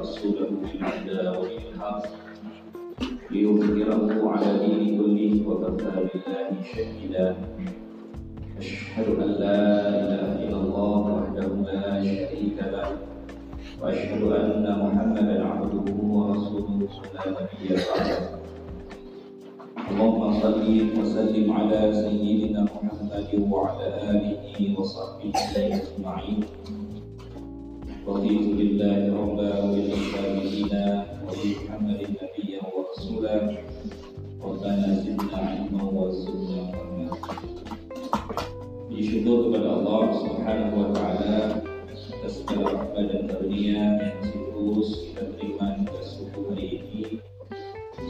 رسوله بالهدى ودين الحق ليظهره على دين كله وكفى بالله شهيدا. أشهد أن لا إله إلا الله وحده لا شريك له. وأشهد أن محمدا عبده ورسوله لا نبي بعده اللهم صل وسلم على سيدنا محمد وعلى آله وصحبه أجمعين. رضيت بالله ربا وبالإسلام دينا وبمحمد نبيا ورسولا ربنا زدنا علما وزدنا فهما Disyukur kepada Allah Subhanahu wa taala atas segala rahmat dan karunia yang terus kita terima pada subuh hari ini.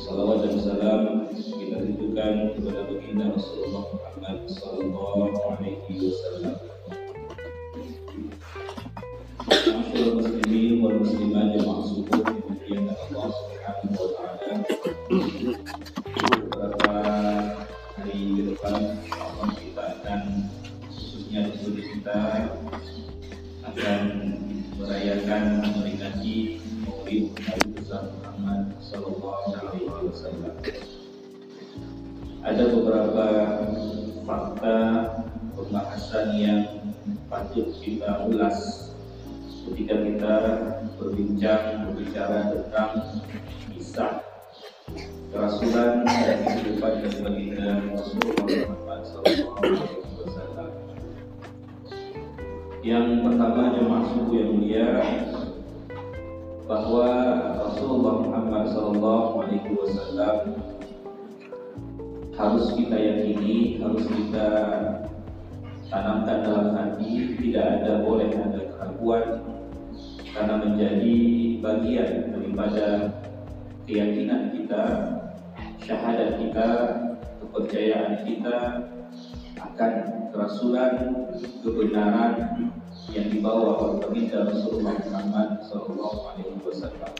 Salawat dan salam kita tujukan kepada baginda Rasulullah Muhammad sallallahu alaihi wasallam. Ada beberapa fakta pembahasan yang patut kita ulas ketika kita berbincang berbicara tentang kisah kerasulan dan kehidupan dari baginda Rasulullah. Yang pertama jemaah subuh yang mulia bahwa Rasulullah Muhammad Sallallahu Alaihi Wasallam harus kita yakini, harus kita tanamkan dalam hati, tidak ada boleh ada keraguan karena menjadi bagian daripada keyakinan kita, syahadat kita, kepercayaan kita akan kerasulan kebenaran yang dibawa oleh baginda Rasulullah Muhammad Sallallahu Alaihi Wasallam.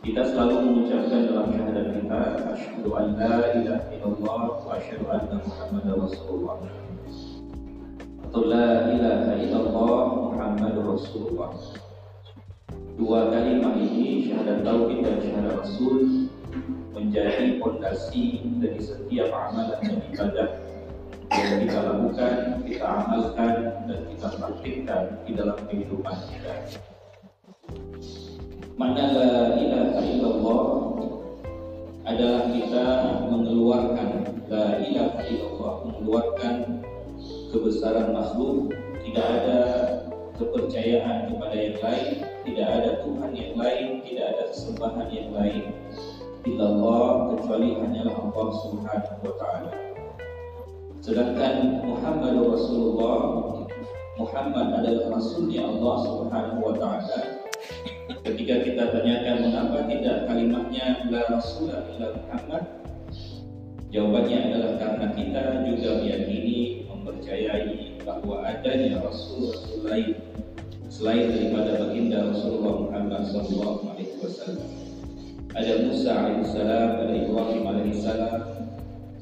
Kita selalu mengucapkan dalam syahadat kita, Asyhadu an la ilaha illallah wa asyhadu anna Muhammadar Rasulullah. Atau la ilaha illallah Muhammadur Rasulullah. Dua kalimat ini syahadat tauhid dan syahadat rasul menjadi fondasi dari setiap amalan dan ibadah kita lakukan, kita amalkan dan kita praktikkan di dalam kehidupan kita. Mana la ilaha illallah adalah kita mengeluarkan la ilaha illallah mengeluarkan kebesaran makhluk, tidak ada kepercayaan kepada yang lain, tidak ada Tuhan yang lain, tidak ada sesembahan yang lain. Illallah kecuali hanyalah Allah Subhanahu wa taala. Sedangkan Muhammad Rasulullah Muhammad adalah rasulnya Allah Subhanahu wa taala. Ketika kita tanyakan mengapa tidak kalimatnya la rasulullah illa Muhammad? Jawabannya adalah karena kita juga meyakini mempercayai bahwa adanya rasul-rasul lain selain daripada baginda Rasulullah Muhammad sallallahu alaihi wasallam. Ada Musa alaihissalam, ada Ibrahim alaihissalam,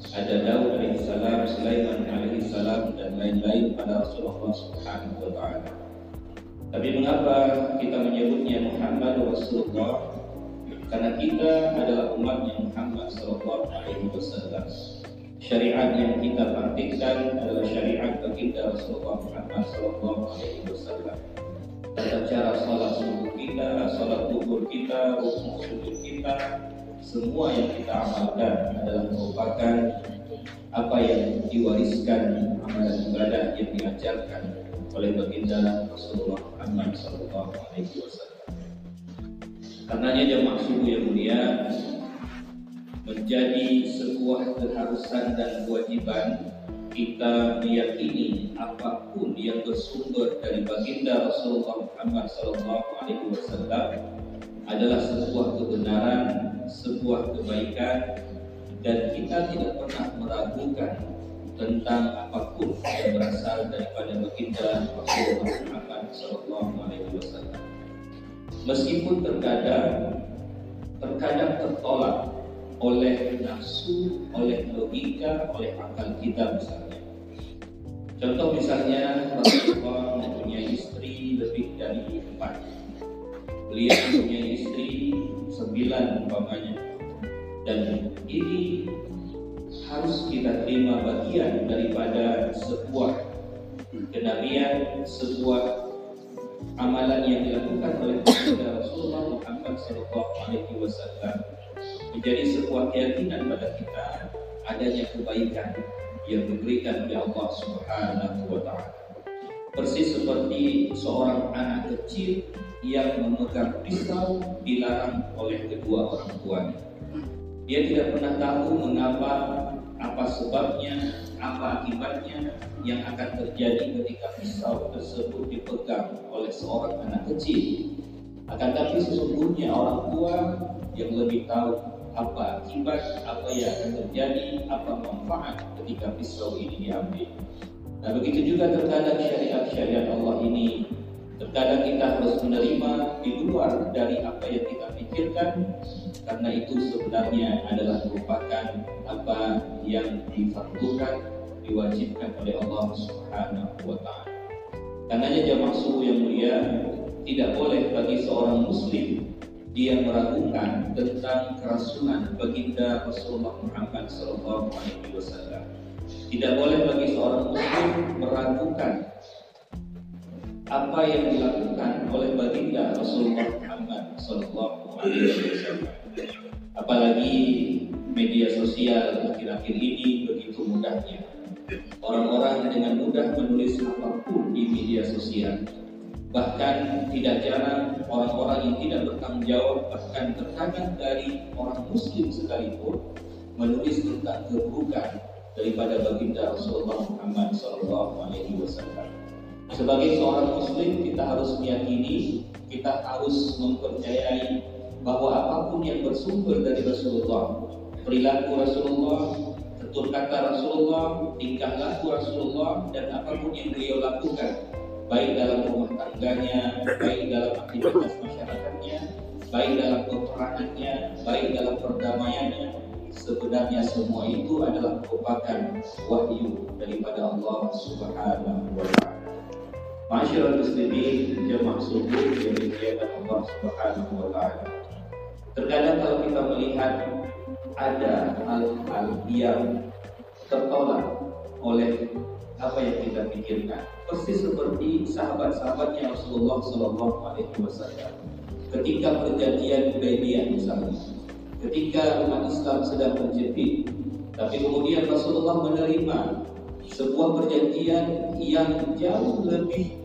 ada Daud alaihissalam, Sulaiman alaihissalam dan lain-lain pada Rasulullah Subhanahu wa taala. Tapi mengapa kita menyebutnya Muhammad Rasulullah? Karena kita adalah umatnya Muhammad sallallahu alaihi wasallam. Syariat yang kita praktikkan adalah syariat baginda Rasulullah Muhammad sallallahu alaihi wasallam. Tata cara salat subuh kita, salat duhur kita, rukun sujud kita, semua yang kita amalkan adalah merupakan apa yang diwariskan amalan ibadah yang diajarkan oleh baginda Rasulullah Muhammad Sallallahu Alaihi Wasallam. Karenanya jamaah subuh yang mulia menjadi sebuah keharusan dan kewajiban kita meyakini apa pun yang bersumber dari baginda Rasulullah Muhammad Sallallahu Alaihi Wasallam adalah sebuah kebenaran, sebuah kebaikan, dan kita tidak pernah meragukan tentang apa pun yang berasal daripada baginda Rasulullah Muhammad Sallallahu Alaihi Wasallam. Meskipun terkadang terkadang tertolak oleh nafsu, oleh logika, oleh akal kita misalnya. Contoh misalnya Rasulullah mempunyai istri lebih dari empat. beliau punya istri sembilan umpamanya dan ini harus kita terima bagian daripada sebuah kenabian, sebuah amalan yang dilakukan oleh Rasulullah Muhammad Sallallahu Alaihi Wasallam menjadi sebuah keyakinan pada kita adanya kebaikan yang diberikan oleh Allah Subhanahu Wa Taala. Persis seperti seorang anak kecil yang memegang pisau dilarang oleh kedua orang tuanya. Dia tidak pernah tahu mengapa, apa sebabnya, apa akibatnya yang akan terjadi ketika pisau tersebut dipegang oleh seorang anak kecil. Akan tapi sesungguhnya orang tua yang lebih tahu apa akibat, apa yang akan terjadi, apa manfaat ketika pisau ini diambil. Nah begitu juga terkadang syariat-syariat Allah ini Terkadang kita harus menerima di luar dari apa yang kita pikirkan karena itu sebenarnya adalah merupakan apa yang difardukan diwajibkan oleh Allah Subhanahu wa taala. Karenanya jamaah suhu yang mulia tidak boleh bagi seorang muslim dia meragukan tentang kerasulan baginda Rasulullah Muhammad wasallam. Tidak boleh bagi seorang muslim meragukan apa yang dilakukan oleh baginda Rasulullah Muhammad Sallallahu Alaihi Wasallam. Apalagi media sosial akhir-akhir ini begitu mudahnya. Orang-orang dengan mudah menulis apa pun di media sosial. Bahkan tidak jarang orang-orang yang tidak bertanggung jawab bahkan terkadang dari orang muslim sekalipun menulis tentang keburukan daripada baginda Rasulullah Muhammad Sallallahu Alaihi Wasallam. Sebagai seorang muslim kita harus meyakini, kita harus mempercayai bahwa apa pun yang bersumber dari Rasulullah, perilaku Rasulullah, tutur kata Rasulullah, tingkah laku Rasulullah dan apa pun yang beliau lakukan baik dalam rumah tangganya, baik dalam aktivitas masyarakatnya, baik dalam peperangannya, baik dalam perdamaiannya, sebenarnya semua itu adalah merupakan wahyu daripada Allah Subhanahu wa taala. Masyarakat muslimin jemaah subuh yang dimuliakan Allah Subhanahu wa taala. Terkadang kalau kita melihat ada hal-hal yang tertolak oleh apa yang kita pikirkan. Persis seperti sahabat-sahabatnya Rasulullah Shallallahu Alaihi Wasallam ketika perjanjian Hudaybiyah misalnya, ketika umat Islam sedang terjepit, tapi kemudian Rasulullah menerima sebuah perjanjian yang jauh lebih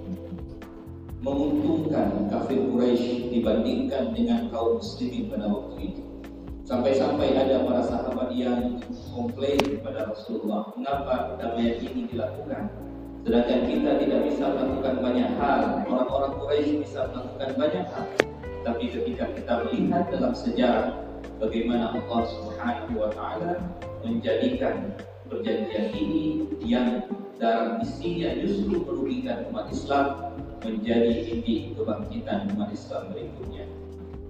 menguntungkan kafir Quraisy dibandingkan dengan kaum muslimin pada waktu itu. Sampai-sampai ada para sahabat yang komplain kepada Rasulullah, mengapa damai ini dilakukan? Sedangkan kita tidak bisa melakukan banyak hal, orang-orang Quraisy bisa melakukan banyak hal. Tapi ketika kita melihat dalam sejarah bagaimana Allah Subhanahu wa taala menjadikan perjanjian ini yang dalam isinya justru merugikan umat Islam menjadi titik kebangkitan umat Islam berikutnya.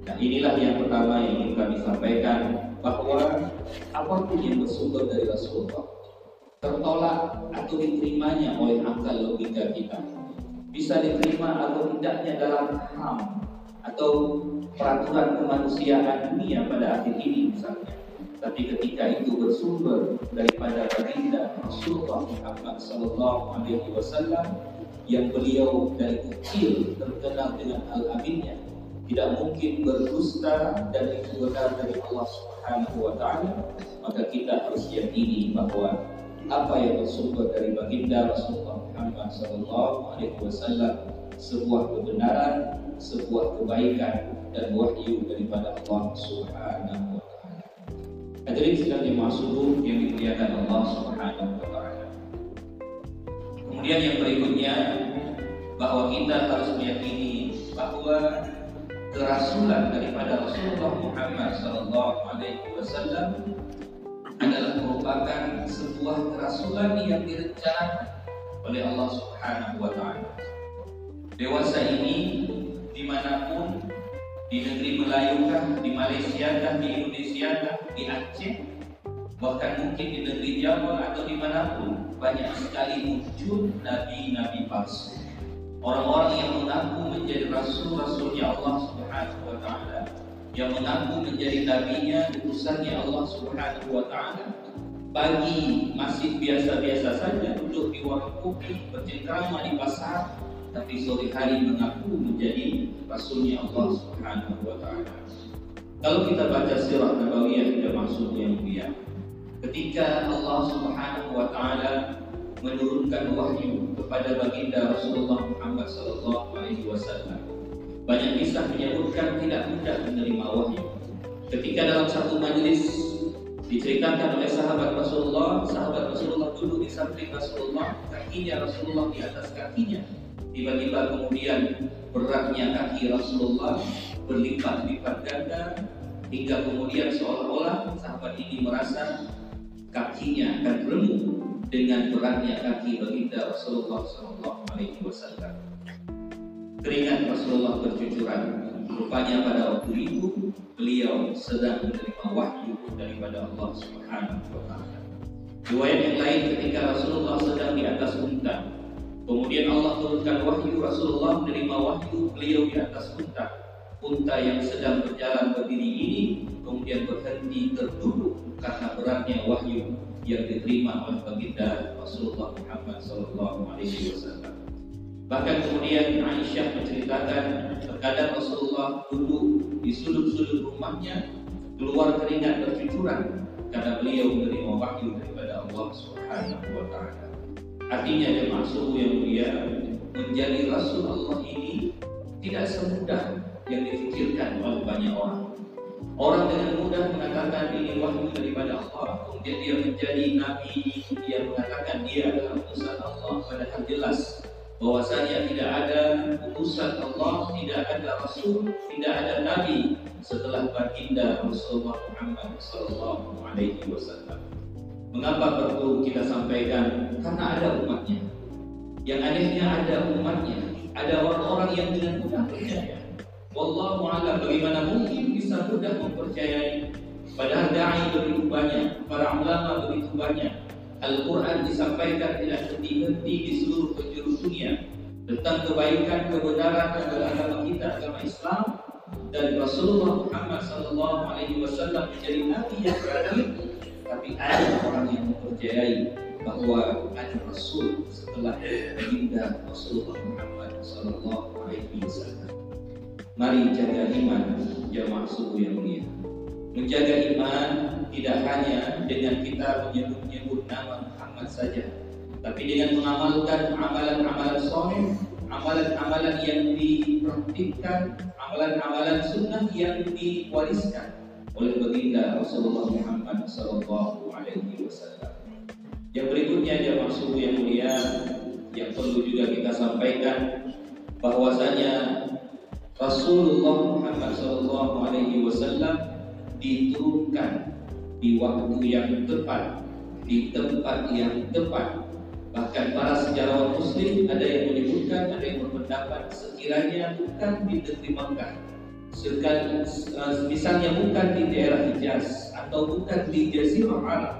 Nah inilah yang pertama yang ingin kami sampaikan bahwa apa pun yang bersumber dari Rasulullah tertolak atau diterimanya oleh akal logika kita bisa diterima atau tidaknya dalam HAM atau peraturan kemanusiaan dunia pada akhir ini misalnya. Tapi ketika itu bersumber daripada baginda Rasulullah Muhammad Sallallahu Alaihi Wasallam yang beliau dari kecil terkenal dengan al-aminnya tidak mungkin berdusta dan itu benar dari Allah Subhanahu wa taala maka kita harus yakini bahwa apa yang bersumber dari baginda Rasulullah Muhammad sallallahu alaihi wasallam sebuah kebenaran, sebuah kebaikan dan wahyu daripada Allah Subhanahu wa taala. Hadirin sedang dimaksud yang dimuliakan Allah Subhanahu wa taala. Kemudian yang berikutnya bahwa kita harus meyakini bahwa kerasulan daripada Rasulullah Muhammad Sallallahu Alaihi Wasallam adalah merupakan sebuah kerasulan yang direncanakan oleh Allah Subhanahu Wa Taala. Dewasa ini di mana pun di negeri Melayu kah, di Malaysia kah, di Indonesia kah, di Aceh, bahkan mungkin di negeri Jawa atau di mana pun banyak sekali muncul nabi-nabi palsu. orang-orang yang mengaku menjadi rasul-rasulnya Allah Subhanahu wa taala, yang mengaku menjadi nabinya, utusannya Allah Subhanahu wa taala. Pagi masih biasa-biasa saja duduk di warung kopi, bercengkrama di pasar, tapi sore hari mengaku menjadi rasulnya Allah Subhanahu wa taala. Kalau kita baca sirah Nabawiyah tidak maksud yang mulia. Ketika Allah Subhanahu wa taala menurunkan wahyu kepada baginda Rasulullah Muhammad sallallahu alaihi wasallam. Banyak kisah menyebutkan tidak mudah menerima wahyu. Ketika dalam satu majelis diceritakan oleh sahabat Rasulullah, sahabat Rasulullah duduk di samping Rasulullah, kakinya Rasulullah di atas kakinya. Tiba-tiba kemudian beratnya kaki Rasulullah berlipat-lipat ganda hingga kemudian seolah-olah sahabat ini merasa kakinya akan remuk dengan beratnya kaki baginda Rasulullah Shallallahu Alaihi Wasallam. Keringat Rasulullah bercucuran. Rupanya pada waktu itu beliau sedang menerima wahyu daripada Allah Subhanahu wa taala. Riwayat yang lain ketika Rasulullah sedang di atas unta. Kemudian Allah turunkan wahyu Rasulullah menerima wahyu beliau di atas unta. Unta yang sedang berjalan berdiri ini kemudian berhenti terduduk karena beratnya wahyu yang diterima oleh baginda Rasulullah Muhammad Sallallahu Alaihi Wasallam. Bahkan kemudian Aisyah menceritakan terkadang Rasulullah duduk di sudut-sudut rumahnya keluar keringat bercucuran karena beliau menerima wahyu daripada Allah Subhanahu wa taala. Artinya jemaah subuh yang mulia menjadi Rasul Allah ini tidak semudah yang difikirkan oleh banyak orang. Orang dengan mudah mengatakan ini wahyu daripada Allah, kemudian dia menjadi nabi yang mengatakan dia adalah utusan Allah, padahal jelas bahwasanya tidak ada utusan Allah, tidak ada rasul, tidak ada nabi setelah baginda Rasulullah Muhammad Sallallahu Alaihi Wasallam. Mengapa perlu kita sampaikan? Karena ada umatnya. Yang anehnya ada umatnya, ada orang-orang yang dengan mudah percaya. Wallahu bagaimana mungkin bisa mudah mempercayai padahal dai begitu banyak, para ulama begitu banyak. Al-Quran disampaikan tidak henti-henti di seluruh penjuru dunia tentang kebaikan, kebenaran adalah agama kita, agama Islam dan Rasulullah Muhammad Sallallahu Alaihi Wasallam menjadi nabi yang terakhir. Tapi ada orang yang mempercayai bahwa ada Rasul setelah baginda Rasulullah Muhammad Sallallahu Alaihi Wasallam. Mari jaga iman jamaah subuh yang mulia. Menjaga iman tidak hanya dengan kita menyebut-nyebut nama Muhammad saja, tapi dengan mengamalkan amalan-amalan soleh, amalan-amalan yang dipraktikkan, amalan-amalan sunnah yang diwariskan oleh baginda Rasulullah Muhammad Sallallahu Alaihi Wasallam. Yang berikutnya jamaah subuh yang mulia yang perlu juga kita sampaikan bahwasanya Rasulullah Muhammad Shallallahu Alaihi Wasallam diturunkan di waktu yang tepat, di tempat yang tepat. Bahkan para sejarawan Muslim ada yang menyebutkan, ada yang berpendapat sekiranya bukan di Makkah, sekali, misalnya bukan di daerah Hijaz atau bukan di Jazirah Arab,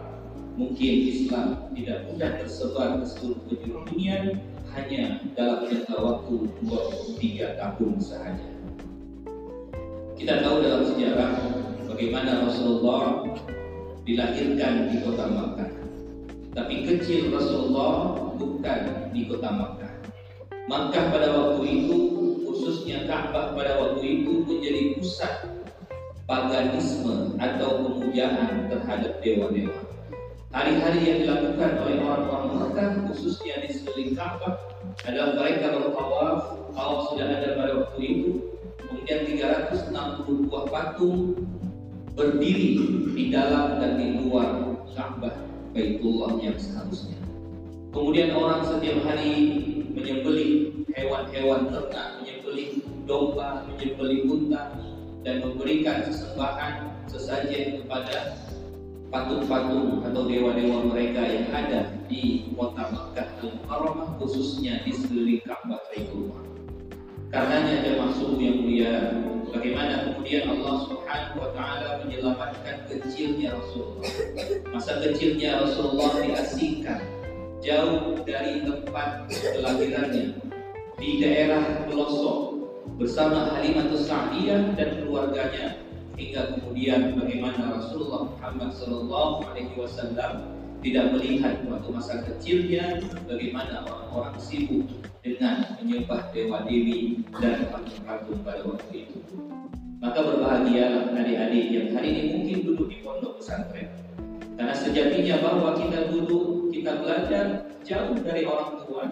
mungkin Islam tidak mudah tersebar ke seluruh penjuru dunia hanya dalam jangka waktu 23 tahun saja. Kita tahu dalam sejarah bagaimana Rasulullah dilahirkan di kota Makkah. Tapi kecil Rasulullah bukan di kota Makkah. Makkah pada waktu itu, khususnya Ka'bah pada waktu itu pusat paganisme atau pemujaan terhadap dewa-dewa. Hari-hari yang dilakukan oleh orang-orang Mekah khususnya di sekeliling Ka'bah adalah mereka bertawaf. Tawaf sudah ada pada waktu itu. Kemudian 360 buah patung berdiri di dalam dan di luar Ka'bah Baitullah yang seharusnya. Kemudian orang setiap hari menyembelih hewan-hewan ternak, menyembelih domba, menyembelih unta, dan memberikan sesembahan sesajen kepada patung-patung atau dewa-dewa mereka yang ada di kota Makkah Al-Mukarramah khususnya di sekeliling Ka'bah Baitullah. Karenanya jemaah subuh yang mulia, bagaimana kemudian Allah Subhanahu wa taala menyelamatkan kecilnya Rasulullah. Masa kecilnya Rasulullah diasingkan jauh dari tempat kelahirannya. di daerah pelosok bersama Halimatus Sa'diyah dan keluarganya hingga kemudian bagaimana Rasulullah Muhammad Sallallahu Alaihi Wasallam tidak melihat waktu masa kecilnya bagaimana orang-orang sibuk dengan menyembah dewa dewi dan patung-patung pada waktu itu. Maka berbahagia adik-adik yang hari ini mungkin duduk di pondok pesantren. Karena sejatinya bahwa kita duduk, kita belajar jauh dari orang tua,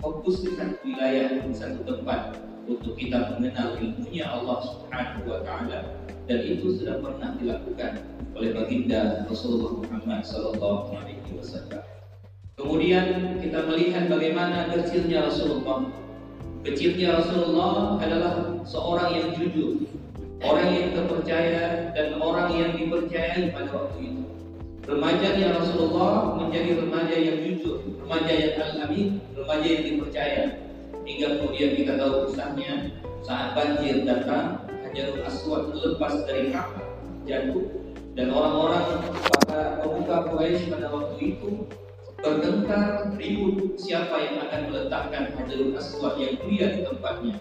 fokus di satu wilayah, di satu tempat untuk kita mengenal ilmunya Allah Subhanahu wa taala dan itu sudah pernah dilakukan oleh baginda Rasulullah Muhammad sallallahu alaihi wasallam. Kemudian kita melihat bagaimana kecilnya Rasulullah. Kecilnya Rasulullah adalah seorang yang jujur, orang yang terpercaya dan orang yang dipercayai pada waktu itu. Remajanya Rasulullah menjadi remaja yang jujur, remaja yang al-amin, remaja yang dipercaya. Hingga kemudian kita tahu kisahnya saat banjir datang, Hajarul Aswad lepas dari Ka'bah, jatuh dan orang-orang para pemuka Quraisy pada waktu itu bertengkar ribut siapa yang akan meletakkan Hajarul Aswad yang mulia di tempatnya.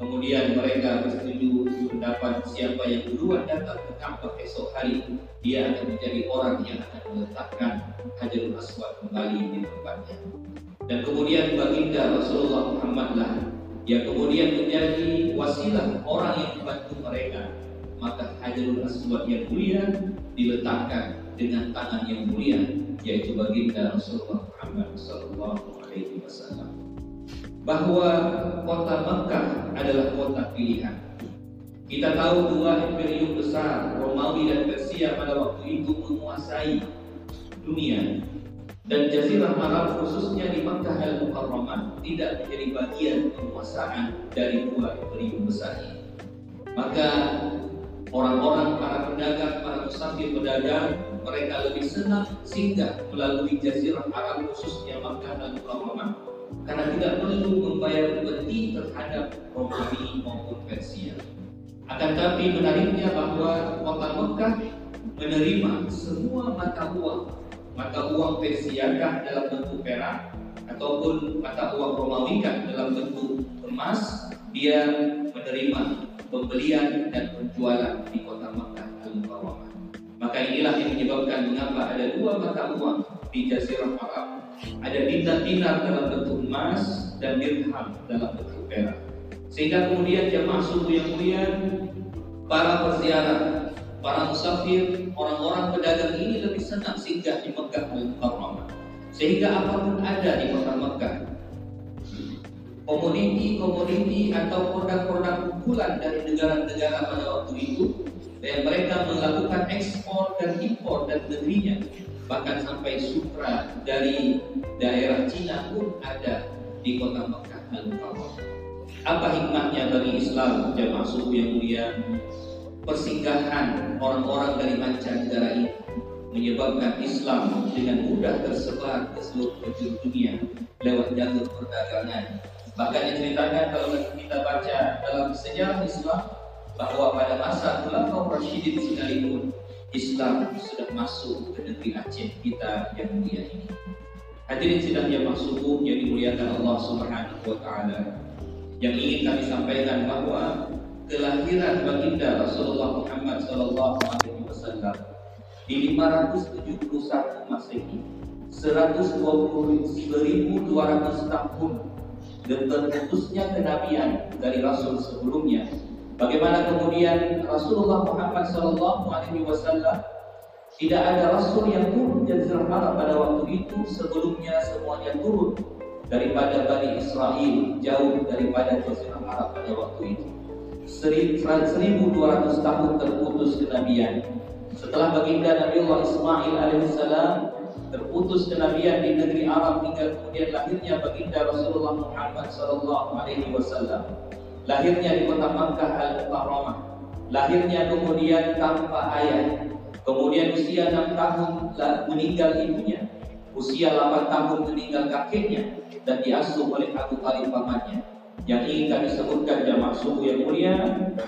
Kemudian mereka bersetuju pendapat siapa yang duluan datang ke Ka'bah esok hari dia akan menjadi orang yang akan meletakkan Hajarul Aswad kembali di tempatnya. Dan kemudian baginda Rasulullah Muhammad lah yang kemudian menjadi wasilah orang yang membantu mereka. Maka Hajarul Aswad yang mulia diletakkan dengan tangan yang mulia yaitu baginda Rasulullah Muhammad sallallahu alaihi wasallam. Bahwa kota Mekah adalah kota pilihan. Kita tahu dua imperium besar Romawi dan Persia pada waktu itu menguasai dunia dan Jazirah Arab khususnya di Makkah al-Mukarramah tidak menjadi bagian penguasaan dari dua imperium besar ini. Maka Orang-orang para pedagang, para musafir pedagang, mereka lebih senang singgah melalui jazirah Arab khususnya Makkah dan Mukarramah karena tidak perlu membayar upeti terhadap Romawi maupun Persia. Akan tapi menariknya bahwa kota Mekah menerima semua mata uang, mata uang Persiakah dalam bentuk perak ataupun mata uang Romawi dalam bentuk emas, dia menerima pembelian dan penjualan di kota Makkah Al-Mukarramah. Maka inilah yang menyebabkan mengapa ada dua mata uang di Jazirah Arab. Ada dinar-dinar dalam bentuk emas dan dirham dalam bentuk perak. Sehingga kemudian jamaah subuh yang mulia, para perziarah, para musafir, orang-orang pedagang Sehingga apa pun ada di kota Mekah, komoditi-komoditi atau produk-produk unggulan dari negara-negara pada waktu itu dan mereka melakukan ekspor dan impor dari negerinya bahkan sampai supra dari daerah Cina pun ada di kota Mekah dan. Apa hikmahnya bagi Islam jamaah yang mulia? Persinggahan orang-orang dari mancanegara ini menyebabkan Islam dengan mudah tersebar ke seluruh dunia lewat jalur perdagangan Bahkan diceritakan kalau kita baca dalam sejarah Islam bahwa pada masa Khulafaur Rasyidin sekalipun Islam sudah masuk ke negeri Aceh kita yang mulia ini. Hadirin sidang yang subuh yang dimuliakan Allah Subhanahu wa taala. Yang ingin kami sampaikan bahwa kelahiran baginda Rasulullah Muhammad sallallahu alaihi wasallam di 571 Masehi 120.200 tahun dan terputusnya kenabian dari Rasul sebelumnya. Bagaimana kemudian Rasulullah Muhammad Sallallahu Alaihi Wasallam tidak ada Rasul yang turun Jazirah Arab pada waktu itu sebelumnya semuanya turun daripada Bani Israel jauh daripada Jazirah Arab pada waktu itu. 1200 tahun terputus kenabian. Setelah baginda Nabi Allah Ismail alaihissalam terputus kenabian di negeri Arab hingga kemudian lahirnya baginda Rasulullah Muhammad sallallahu alaihi wasallam. Lahirnya di kota Makkah Al-Mukarramah. Lahirnya kemudian tanpa ayah. Kemudian usia 6 tahun meninggal ibunya. Usia 8 tahun meninggal kakeknya dan diasuh oleh Abu Talib pamannya. Yang ingin kami sebutkan jamaah subuh yang mulia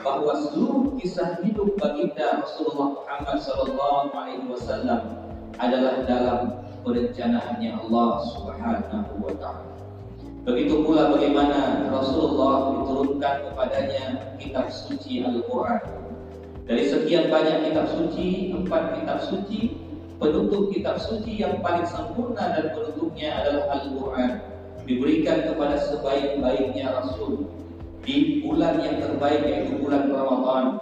bahwa seluruh kisah hidup baginda Rasulullah Muhammad sallallahu alaihi wasallam adalah dalam perencanaannya Allah Subhanahu wa taala. Begitu pula bagaimana Rasulullah diturunkan kepadanya kitab suci Al-Quran. Dari sekian banyak kitab suci, empat kitab suci, penutup kitab suci yang paling sempurna dan penutupnya adalah Al-Quran. Diberikan kepada sebaik-baiknya Rasul di bulan yang terbaik yaitu bulan Ramadan.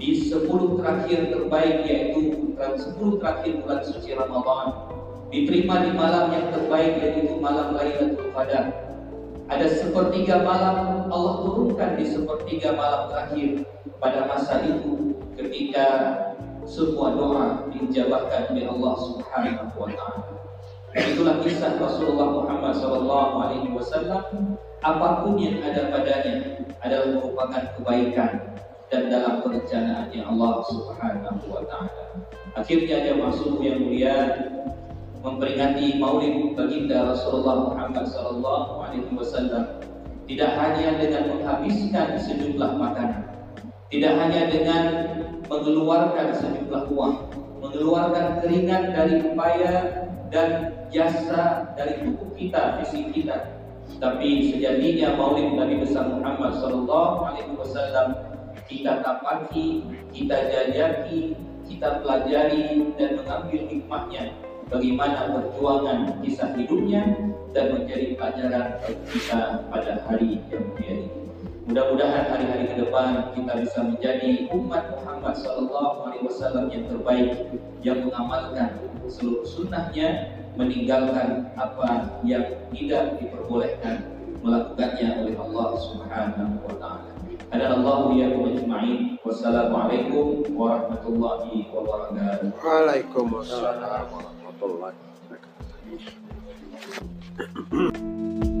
Di sepuluh terakhir terbaik yaitu sepuluh terakhir bulan suci Ramadan. Diterima di malam yang terbaik yaitu malam Lailatul Qadar. Ada sepertiga malam Allah turunkan di sepertiga malam terakhir pada masa itu ketika semua doa dijabahkan oleh Allah Subhanahu wa taala. Itulah kisah Rasulullah Muhammad sallallahu alaihi wasallam apa pun yang ada padanya adalah merupakan kebaikan dan dalam perencanaannya Allah Subhanahu wa taala. Akhirnya jemaah yang mulia memperingati Maulid baginda Rasulullah Muhammad sallallahu alaihi wasallam tidak hanya dengan menghabiskan sejumlah makanan, tidak hanya dengan mengeluarkan sejumlah uang, mengeluarkan keringat dari upaya dan jasa dari tubuh kita, fisik kita, tapi sejatinya Maulid Nabi besar Muhammad Sallallahu Alaihi Wasallam kita tapaki, kita jajaki, kita pelajari dan mengambil hikmahnya bagaimana perjuangan kisah hidupnya dan menjadi pelajaran bagi kita pada hari yang mulia ini. Mudah-mudahan hari-hari ke depan kita bisa menjadi umat Muhammad Sallallahu Alaihi Wasallam yang terbaik yang mengamalkan seluruh sunnahnya meninggalkan apa yang tidak diperbolehkan melakukannya oleh Allah Subhanahu wa taala. Hadanallahu ya ajma'in. Wassalamualaikum warahmatullahi wabarakatuh. Waalaikumsalam warahmatullahi wabarakatuh.